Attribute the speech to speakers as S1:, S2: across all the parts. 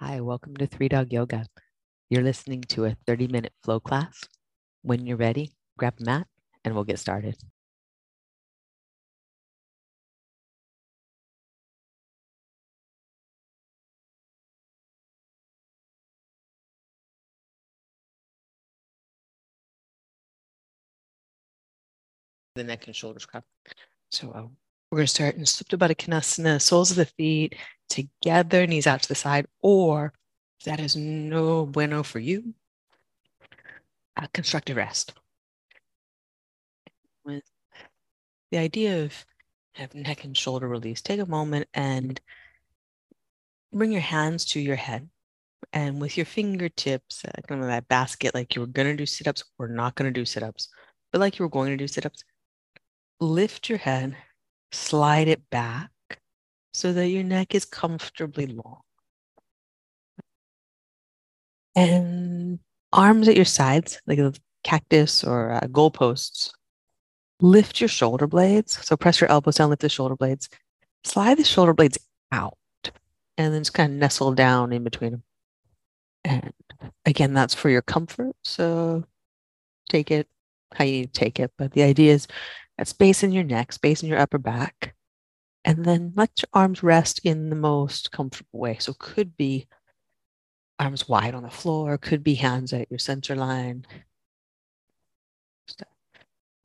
S1: Hi, welcome to Three Dog Yoga. You're listening to a 30 minute flow class. When you're ready, grab a mat and we'll get started. The neck and shoulders. So uh, we're going to start in Supta Baddha Konasana, soles of the feet together, knees out to the side, or that is no bueno for you, a constructive rest. With the idea of have neck and shoulder release, take a moment and bring your hands to your head. And with your fingertips, uh, kind of that basket, like you were going to do sit ups or not going to do sit ups, but like you were going to do sit ups, lift your head, slide it back so that your neck is comfortably long. And arms at your sides, like a cactus or uh, goalposts. Lift your shoulder blades. So press your elbows down, lift the shoulder blades. Slide the shoulder blades out and then just kind of nestle down in between them. And again, that's for your comfort. So take it how you need to take it. But the idea is space in your neck, space in your upper back. And then let your arms rest in the most comfortable way. So could be arms wide on the floor, could be hands at your center line.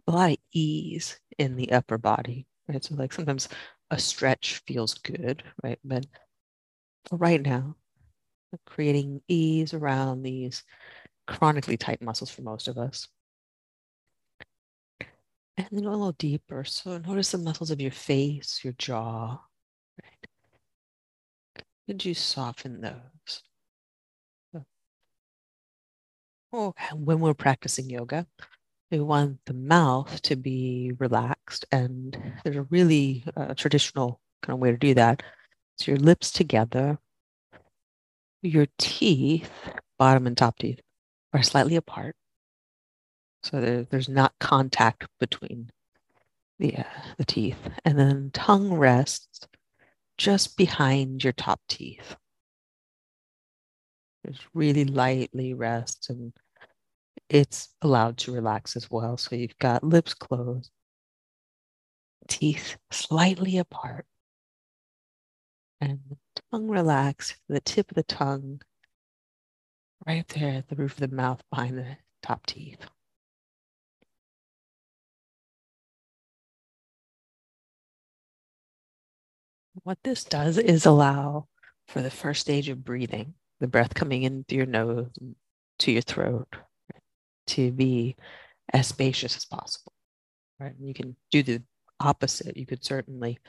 S1: A lot of ease in the upper body, right? So like sometimes a stretch feels good, right? But for right now, creating ease around these chronically tight muscles for most of us. And then a little deeper. So notice the muscles of your face, your jaw. Right? Could you soften those? Oh, when we're practicing yoga, we want the mouth to be relaxed. And there's a really uh, traditional kind of way to do that. So your lips together, your teeth, bottom and top teeth, are slightly apart. So there, there's not contact between the, uh, the teeth. And then tongue rests just behind your top teeth. Just really lightly rests and it's allowed to relax as well. So you've got lips closed, teeth slightly apart, and tongue relaxed, the tip of the tongue right there at the roof of the mouth behind the top teeth. What this does is allow for the first stage of breathing, the breath coming in through your nose to your throat, to be as spacious as possible. Right? And you can do the opposite. You could certainly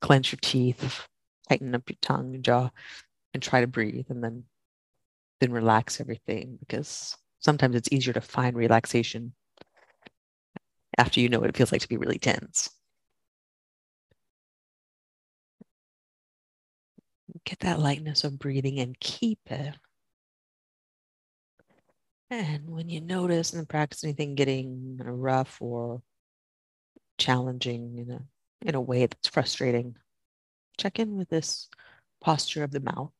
S1: clench your teeth, tighten up your tongue and jaw, and try to breathe, and then then relax everything because sometimes it's easier to find relaxation after you know what it feels like to be really tense. Get that lightness of breathing and keep it. And when you notice in the practice anything getting rough or challenging in a in a way that's frustrating, check in with this posture of the mouth.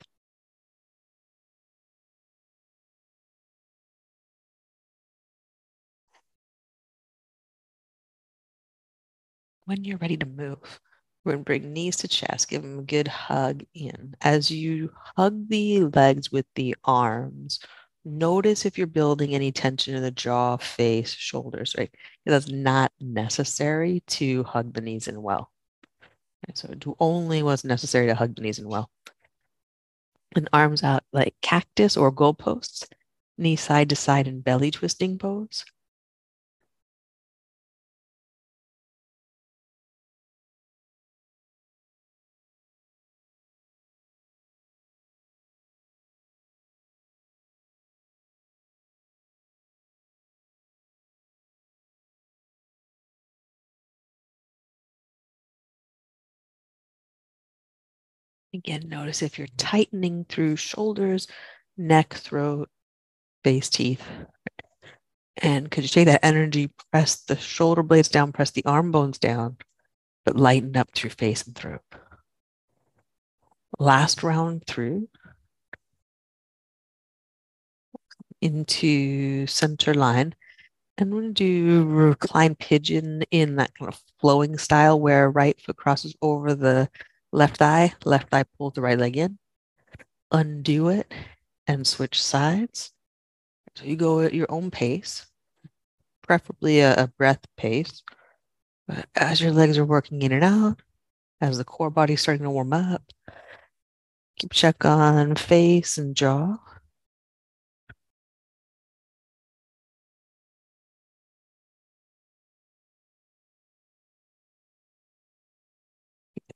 S1: When you're ready to move, we're going to bring knees to chest, give them a good hug in. As you hug the legs with the arms, notice if you're building any tension in the jaw, face, shoulders, right? That's not necessary to hug the knees in well. So do only what's necessary to hug the knees in well. And arms out like cactus or goalposts, knee side to side in belly twisting pose. Again, notice if you're tightening through shoulders, neck, throat, face, teeth. And could you take that energy, press the shoulder blades down, press the arm bones down, but lighten up through face and throat. Last round through. into center line. And we're going to do recline pigeon in that kind of flowing style where right foot crosses over the left thigh, left thigh pulls the right leg in. Undo it and switch sides. So you go at your own pace, preferably a, a breath pace. But as your legs are working in and out, as the core body is starting to warm up, keep check on face and jaw.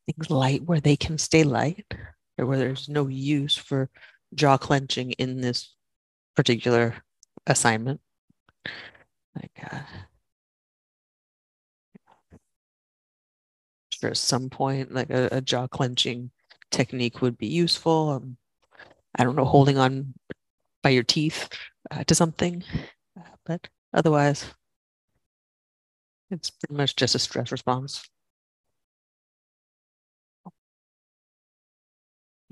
S1: Things light where they can stay light, or where there's no use for jaw clenching in this particular assignment. Like, uh, sure, at some point, like a, a jaw clenching technique would be useful. Um, I don't know, holding on by your teeth uh, to something, uh, but otherwise, it's pretty much just a stress response.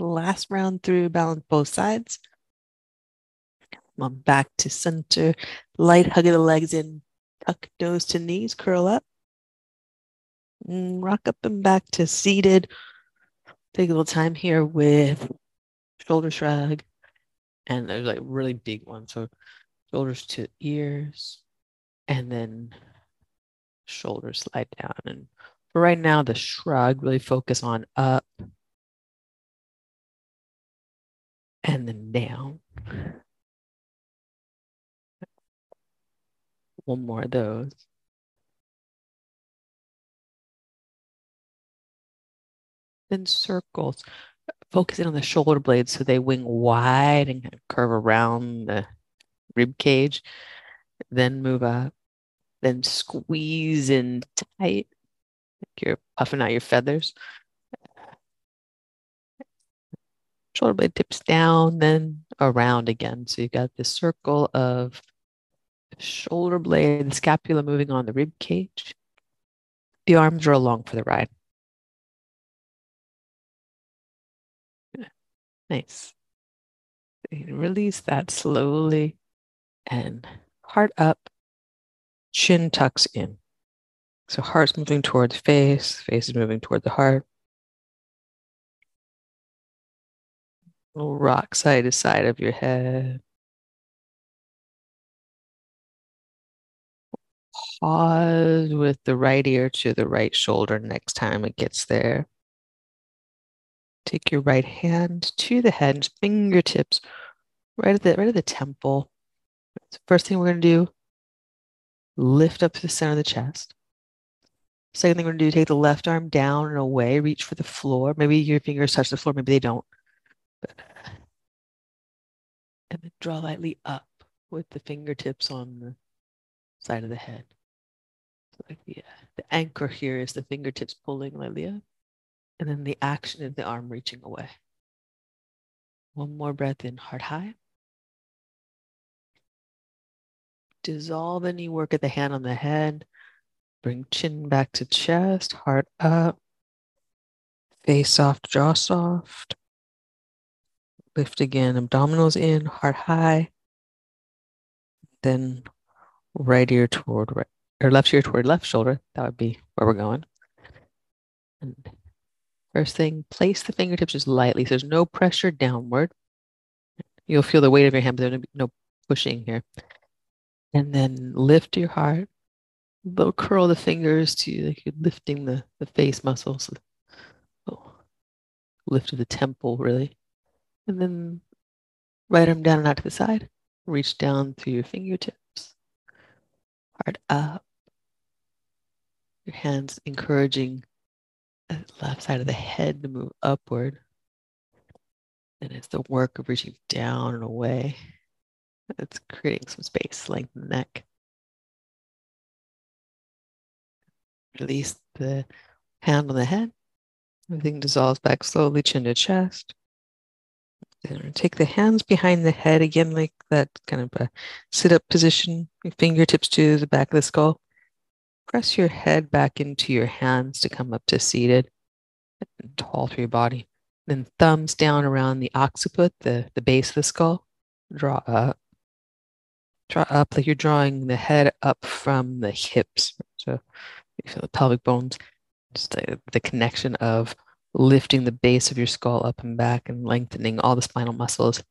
S1: Last round through, balance both sides. Come on, back to center. Light hug of the legs in. Tuck nose to knees, curl up. And mm, rock up and back to seated. Take a little time here with shoulder shrug. And there's like really big one. So shoulders to ears. And then shoulders slide down. And for right now, the shrug, really focus on up and then down. One more of those. Then circles, focusing on the shoulder blades so they wing wide and kind of curve around the rib cage. Then move up. Then squeeze in tight, like you're puffing out your feathers. Shoulder blade tips down, then around again. So you've got this circle of shoulder blade, the scapula moving on the rib cage. The arms are along for the ride. Nice. Release that slowly and heart up, chin tucks in. So heart's moving towards face, face is moving toward the heart. Rock side to side of your head. Pause with the right ear to the right shoulder next time it gets there. Take your right hand to the head fingertips right at the right at the temple. First thing we're gonna do, lift up to the center of the chest. Second thing we're gonna do, take the left arm down and away, reach for the floor. Maybe your fingers touch the floor, maybe they don't. And then draw lightly up with the fingertips on the side of the head. So like the, the anchor here is the fingertips pulling lightly up. And then the action is the arm reaching away. One more breath in, heart high. Dissolve any work at the hand on the head. Bring chin back to chest, heart up. Face soft, jaw soft. Lift again, abdominals in, heart high. Then right ear toward right, or left ear toward left shoulder. That would be where we're going. And first thing, place the fingertips just lightly. So there's no pressure downward. You'll feel the weight of your hand, but there's no pushing here. And then lift your heart. Little curl the fingers to like you're lifting the, the face muscles. Oh, lift of the temple, really. And then right arm down and out to the side. Reach down through your fingertips. Heart up. Your hands encouraging the left side of the head to move upward. And it's the work of reaching down and away. It's creating some space, lengthen the neck. Release the hand on the head. Everything dissolves back slowly, chin to chest. Take the hands behind the head again, like that kind of a sit up position, your fingertips to the back of the skull. Press your head back into your hands to come up to seated and tall through your body. Then thumbs down around the occiput, the, the base of the skull. Draw up. Draw up like you're drawing the head up from the hips. So you feel the pelvic bones, just the, the connection of lifting the base of your skull up and back and lengthening all the spinal muscles.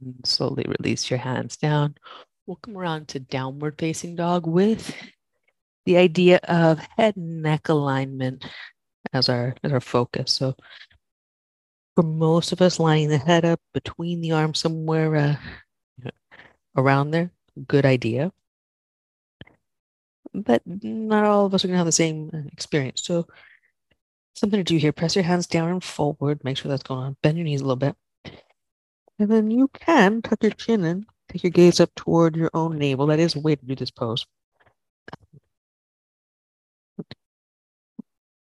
S1: And slowly release your hands down. We'll come around to downward facing dog with the idea of head and neck alignment as our as our focus. So for most of us, lining the head up between the arms somewhere uh, around there, good idea. But not all of us are going to have the same uh, experience. So something to do here. Press your hands down and forward. Make sure that's going on. Bend your knees a little bit. And then you can tuck your chin in. Take your gaze up toward your own navel. That is a way to do this pose.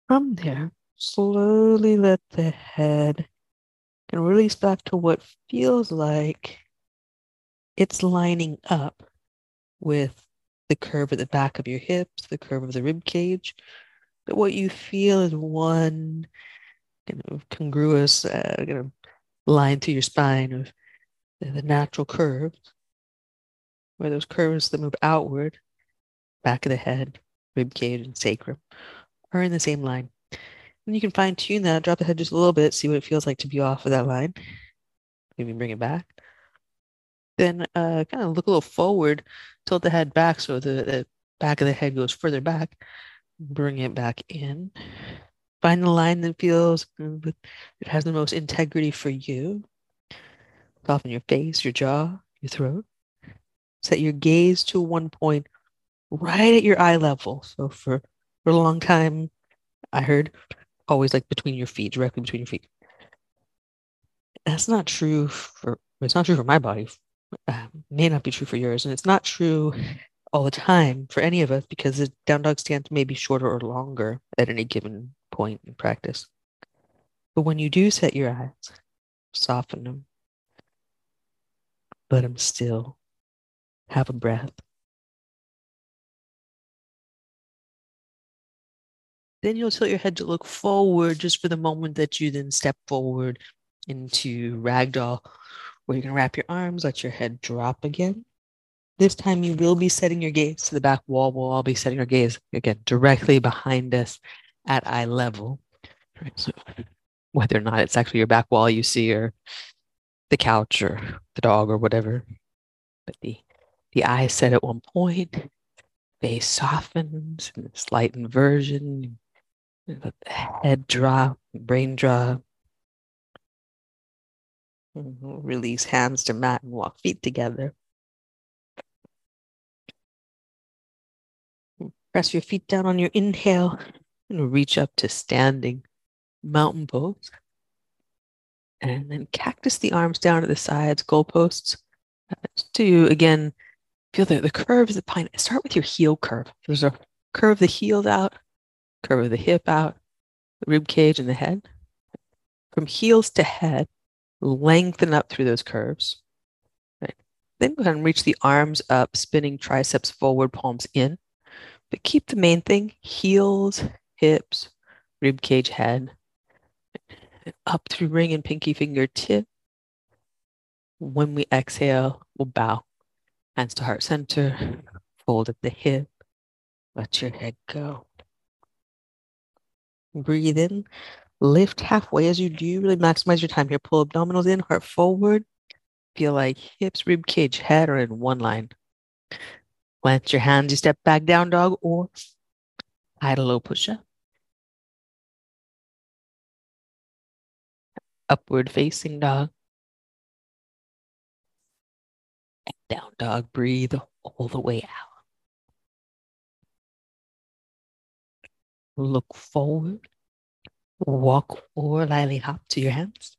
S1: From there, slowly let the head and release back to what feels like it's lining up with the curve at the back of your hips, the curve of the rib cage. But what you feel is one kind of congruous uh, kind of line through your spine of the natural curves, where those curves that move outward, back of the head, rib cage, and sacrum, are in the same line. And you can fine tune that, drop the head just a little bit, see what it feels like to be off of that line. Maybe bring it back. Then uh, kind of look a little forward, tilt the head back so the, the back of the head goes further back. Bring it back in. Find the line that feels it has the most integrity for you. Soften your face, your jaw, your throat. Set your gaze to one point right at your eye level. So for, for a long time, I heard always like between your feet, directly between your feet. That's not true for it's not true for my body. Uh, may not be true for yours, and it's not true all the time for any of us because the down dog stance may be shorter or longer at any given point in practice. But when you do set your eyes, soften them, let them still, have a breath. Then you'll tilt your head to look forward just for the moment that you then step forward into ragdoll, where you can wrap your arms, let your head drop again. This time you will be setting your gaze to the back wall. We'll all be setting our gaze again directly behind us at eye level. Right, so whether or not it's actually your back wall you see or the couch or the dog or whatever. But the the eyes set at one point, face softens, and slight inversion, head drop, brain drop. Release hands to mat and walk feet together. Press your feet down on your inhale and reach up to standing mountain pose. And then cactus the arms down to the sides, goalposts. Uh, to again feel the, the curve of the pine. Start with your heel curve. There's a curve the heels out, curve of the hip out, the rib cage and the head. From heels to head, lengthen up through those curves. Right. Then go ahead and reach the arms up, spinning triceps forward, palms in. But keep the main thing heels, hips, rib cage, head. Up through ring and pinky finger tip. When we exhale, we'll bow. Hands to heart center, fold at the hip, let your head go. Breathe in, lift halfway as you do. Really maximize your time here. Pull abdominals in, heart forward. Feel like hips, rib cage, head are in one line. Plant your hands, you step back down dog or hide a low push up. Upward facing dog. Down dog, breathe all the way out. Look forward. Walk or lightly hop to your hands.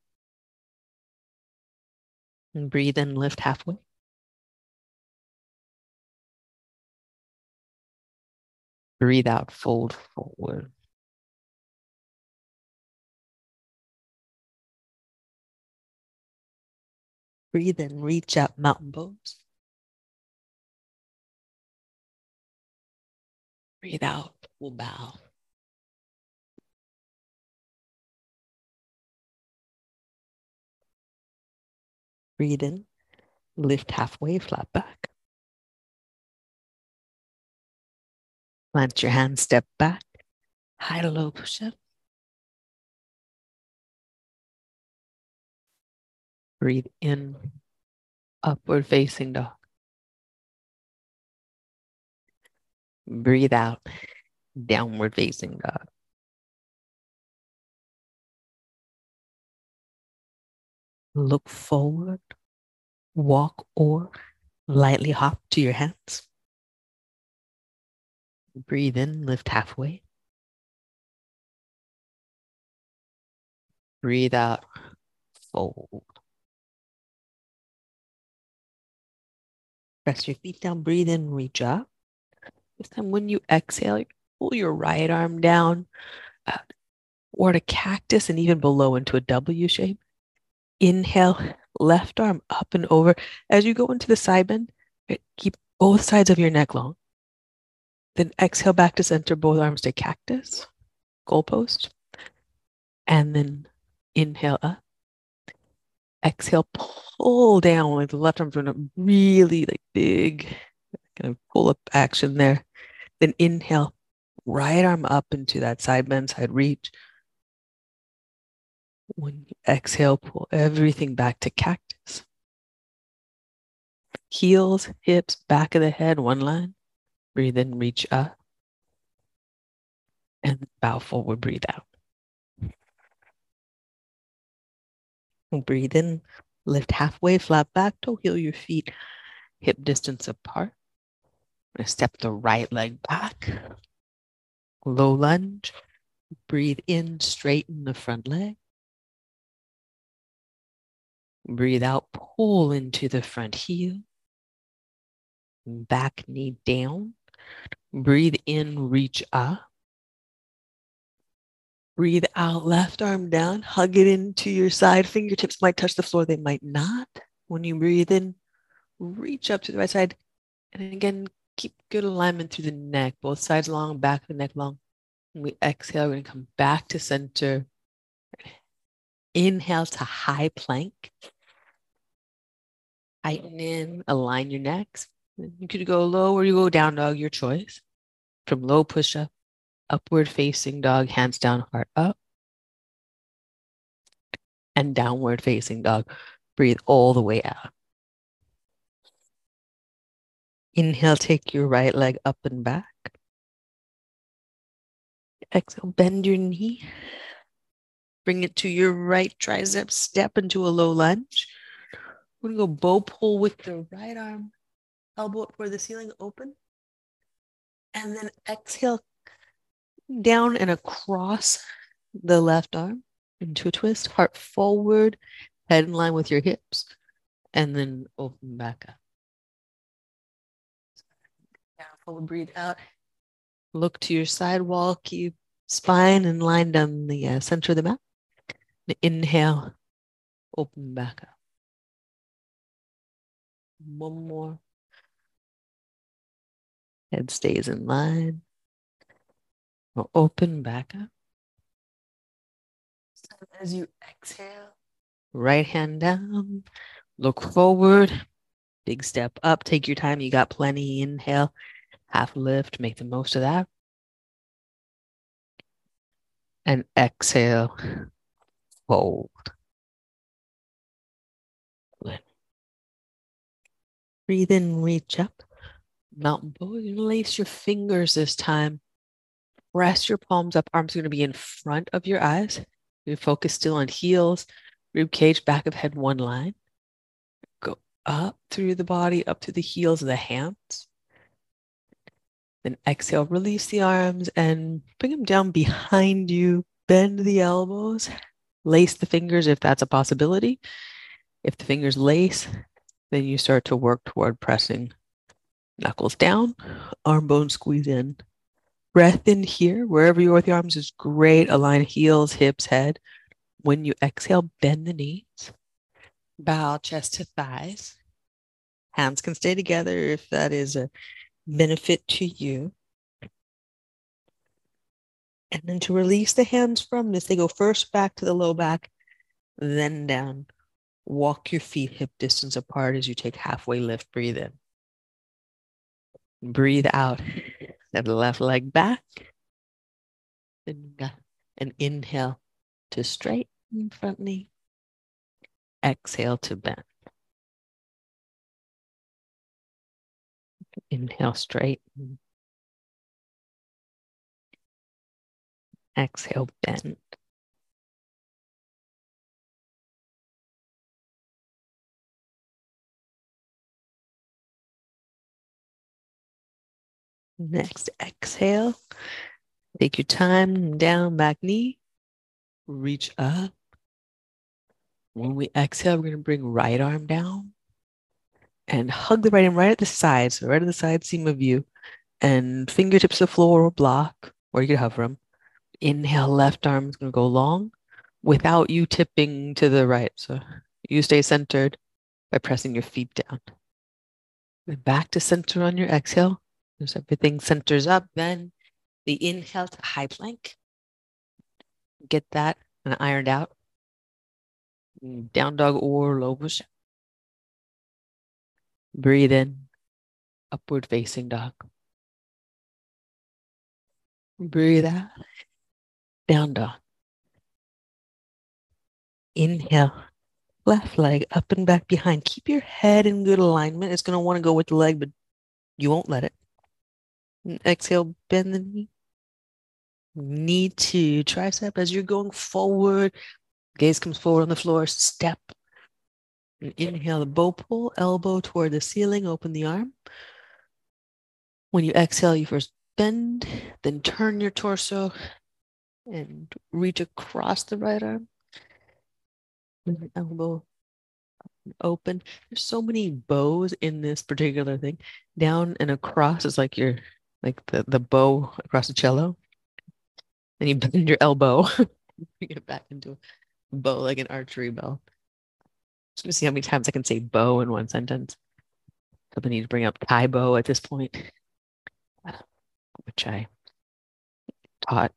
S1: And breathe in, lift halfway. Breathe out, fold forward. Breathe in, reach out, mountain pose. Breathe out, we'll bow. Breathe in, Lift halfway, flat back. Plant your hand, step back. High to low push up. Breathe in, upward facing dog. Breathe out, downward facing dog. Look forward, walk or lightly hop to your hands. Breathe in, lift halfway. Breathe out, fold. Press your feet down, breathe in, reach up. This time, when you exhale, pull your right arm down uh, or a cactus and even below into a W shape. Inhale, left arm up and over. As you go into the side bend, eh, keep both sides of your neck long. Then exhale back to center, both arms to cactus, goalpost. And then inhale up. Exhale, pull down like the left arm's doing a really like big kind of pull up action there. Then inhale, right arm up into that side bend, side reach. When you exhale, pull everything back to cactus. Heels, hips, back of the head, one line. Breathe in, reach up. And bow forward, breathe out. breathe in, lift halfway, flat back, toe heel your feet hip distance apart. To step the right leg back. Low lunge. Breathe in, straighten the front leg. Breathe out, pull into the front heel. Back knee down. Breathe in, reach up. Breathe out, left arm down. Hug it into your side. Fingertips might touch the floor, they might not. When you breathe in, reach up to the right side. And again, keep good alignment through the neck, both sides long, back of the neck long. When we exhale, we're going to come back to center. Inhale to high plank. Tighten in, align your necks. You could go low or you go down dog, your choice. From low push up, upward facing dog, hands down, heart up. And downward facing dog. Breathe all the way out. Inhale, take your right leg up and back. Exhale, bend your knee. Bring it to your right tricep, step into a low lunge. We're gonna go bow pull with the right arm, elbow up for the ceiling, open. And then exhale down and across the left arm into a twist, heart forward, head in line with your hips, and then open back up. Forward, breathe out. Look to your side wall, keep spine and line down the uh, center of the mat. Inhale, open back up. One more. Head stays in line. We'll open back up. So as you exhale, right hand down, look forward, big step up. Take your time. You got plenty. Inhale, half lift, make the most of that. And exhale, fold. Breathe in, reach up. Mountain pose. Lace your fingers this time. Press your palms up. Arms are going to be in front of your eyes. You focus still on heels, rib cage, back of head, one line. Go up through the body, up to the heels of the hands. Then exhale, release the arms and bring them down behind you. Bend the elbows, lace the fingers if that's a possibility. If the fingers lace, then you start to work toward pressing knuckles down, arm bone squeeze in. Breath in here, wherever you are with your arms is great. Align heels, hips, head. When you exhale, bend the knees, bow chest to thighs. Hands can stay together if that is a benefit to you. And then to release the hands from this, they go first back to the low back, then down Walk your feet hip distance apart as you take halfway lift. Breathe in. Breathe out. Step the left leg back. And inhale to straighten front knee. Exhale to bend. Inhale, straighten. Exhale, bend. Next, exhale. Take your time, down, back knee. Reach up. When we exhale, we're going to bring right arm down and hug the right arm right at the side. So, right at the side seam of you, and fingertips to floor or block, or you could hover them. Inhale, left arm is going to go long without you tipping to the right. So, you stay centered by pressing your feet down. And back to center on your exhale. As everything centers up, then the inhale to high plank. Get that and ironed out. Mm. Down dog or low push. Breathe in, upward facing dog. Breathe out, down dog. Inhale, left leg up and back behind. Keep your head in good alignment. It's going to want to go with the leg, but you won't let it. Exhale, bend the knee. Knee to tricep as you're going forward. Gaze comes forward on the floor. Step. And inhale, the bow pull, elbow toward the ceiling. Open the arm. When you exhale, you first bend, then turn your torso and reach across the right arm. Elbow open. There's so many bows in this particular thing. Down and across is like your like the, the bow across the cello. And you bend your elbow, bring it back into a bow like an archery bow. Just gonna see how many times I can say bow in one sentence. So I need to bring up Tae Bo at this point, which I taught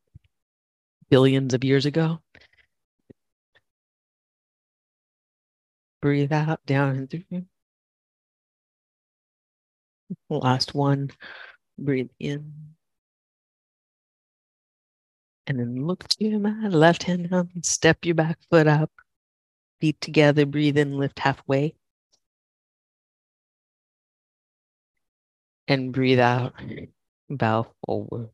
S1: billions of years ago. Breathe out, down and through. Last one. Breathe in. And then look to your mat, left hand down, step your back foot up, feet together, breathe in, lift halfway. And breathe out, bow forward.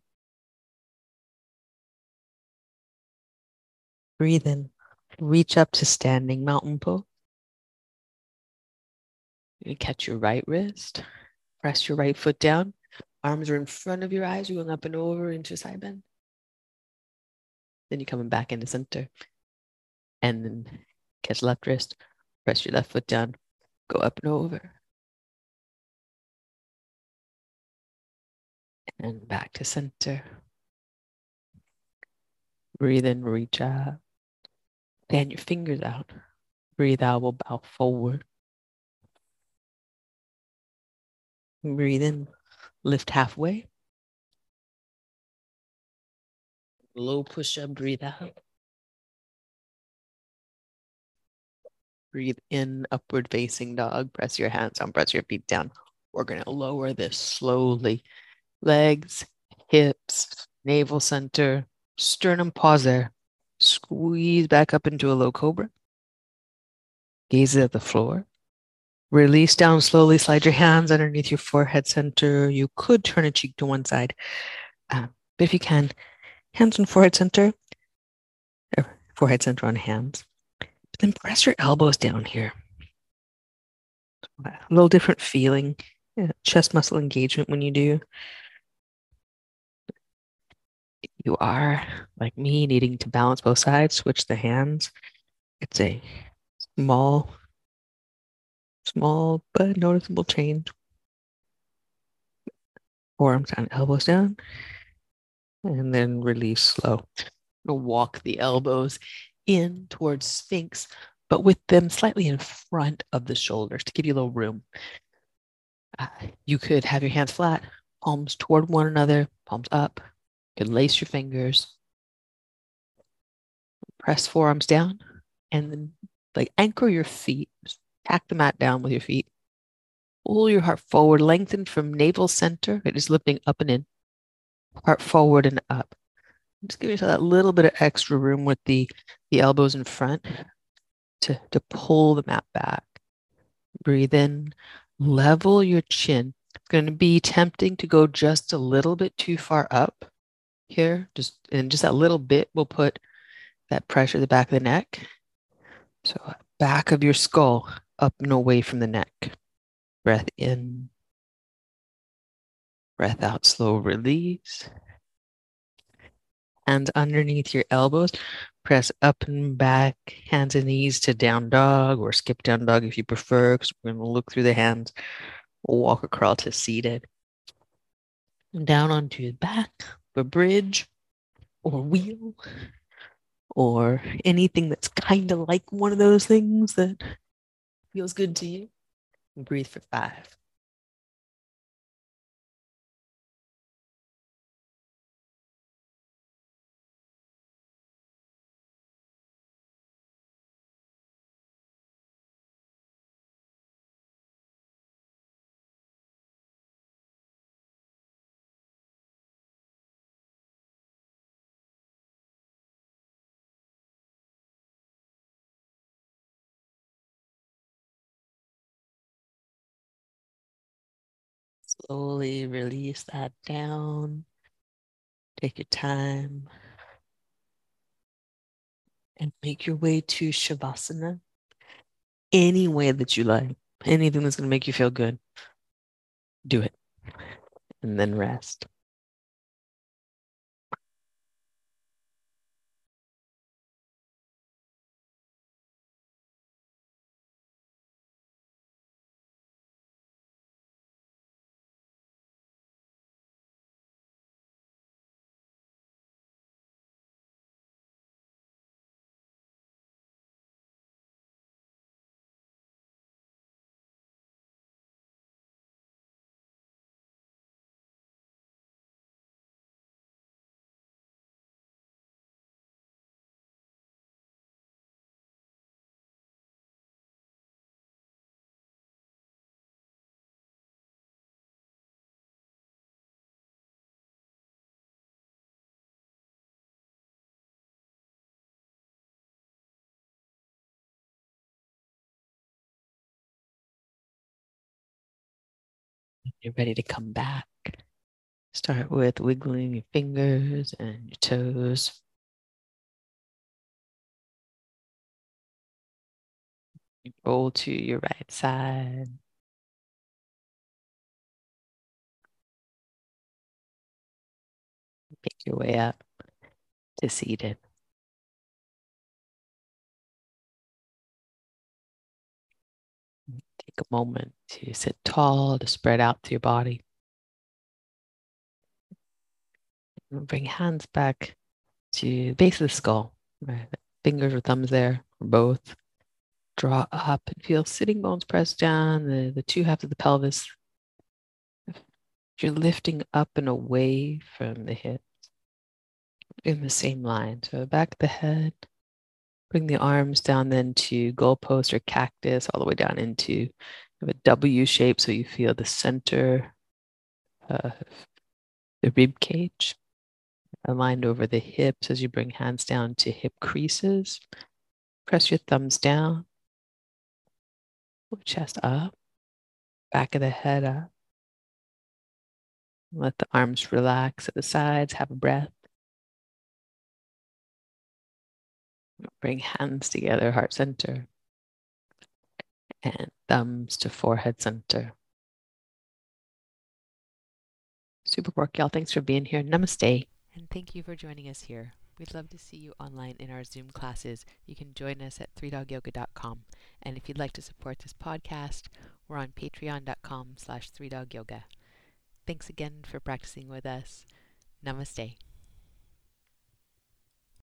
S1: Breathe in, reach up to standing mountain pose. You catch your right wrist, press your right foot down, Arms are in front of your eyes. You're going up and over into side bend. Then you're coming back into center. And then catch left wrist, press your left foot down, go up and over. And back to center. Breathe in, reach out. Fan your fingers out. Breathe out, we'll bow forward. Breathe in, Lift halfway. Low push up, breathe out. Breathe in, upward facing dog. Press your hands down, press your feet down. We're going to lower this slowly. Legs, hips, navel center, sternum pause there. Squeeze back up into a low cobra. Gaze at the floor. Release down slowly, slide your hands underneath your forehead center. You could turn a cheek to one side, uh, but if you can, hands on forehead center, forehead center on hands. But then press your elbows down here. A little different feeling, yeah, chest muscle engagement when you do. You are, like me, needing to balance both sides, switch the hands. It's a small Small but noticeable change. Forearms down, elbows down. And then release slow. Walk the elbows in towards Sphinx, but with them slightly in front of the shoulders to give you a little room. Uh, you could have your hands flat, palms toward one another, palms up. You could lace your fingers. Press forearms down and then like anchor your feet, tack the mat down with your feet. Pull your heart forward, lengthen from navel center, it is lifting up and in, heart forward and up. Just give yourself that little bit of extra room with the, the elbows in front to, to pull the mat back. Breathe in, level your chin. It's going to be tempting to go just a little bit too far up here. Just and just that little bit will put that pressure the back of the neck. So back of your skull up and away from the neck. Breath in. Breath out, slow release. Hands underneath your elbows. Press up and back, hands and knees to down dog or skip down dog if you prefer, because we're going to look through the hands. Walk crawl to seated. Down onto your back, a bridge or wheel or anything that's kind of like one of those things that feels good to you. Breathe for five. Slowly release that down. Take your time and make your way to Shavasana any way that you like. Anything that's going to make you feel good, do it. And then rest. You're ready to come back. Start with wiggling your fingers and your toes. Roll to your right side. Make your way up to seated. A moment to sit tall, to spread out to your body. Bring hands back to the base of the skull. Right? Fingers or thumbs there, or both. Draw up and feel sitting bones press down, the, the two halves of the pelvis. You're lifting up and away from the hips in the same line. So back of the head, bring the arms down then to goalpost or cactus, all the way down into a W shape. So you feel the center of the rib cage aligned over the hips as you bring hands down to hip creases. Press your thumbs down, chest up, back of the head up. Let the arms relax at the sides, have a breath. Bring hands together, heart center, and thumbs to forehead center. Super work, y'all. Thanks for being here. Namaste.
S2: And thank you for joining us here. We'd love to see you online in our Zoom classes. You can join us at 3dogyoga.com. And if you'd like to support this podcast, we're on patreon.com slash 3dogyoga. Thanks again for practicing with us. Namaste.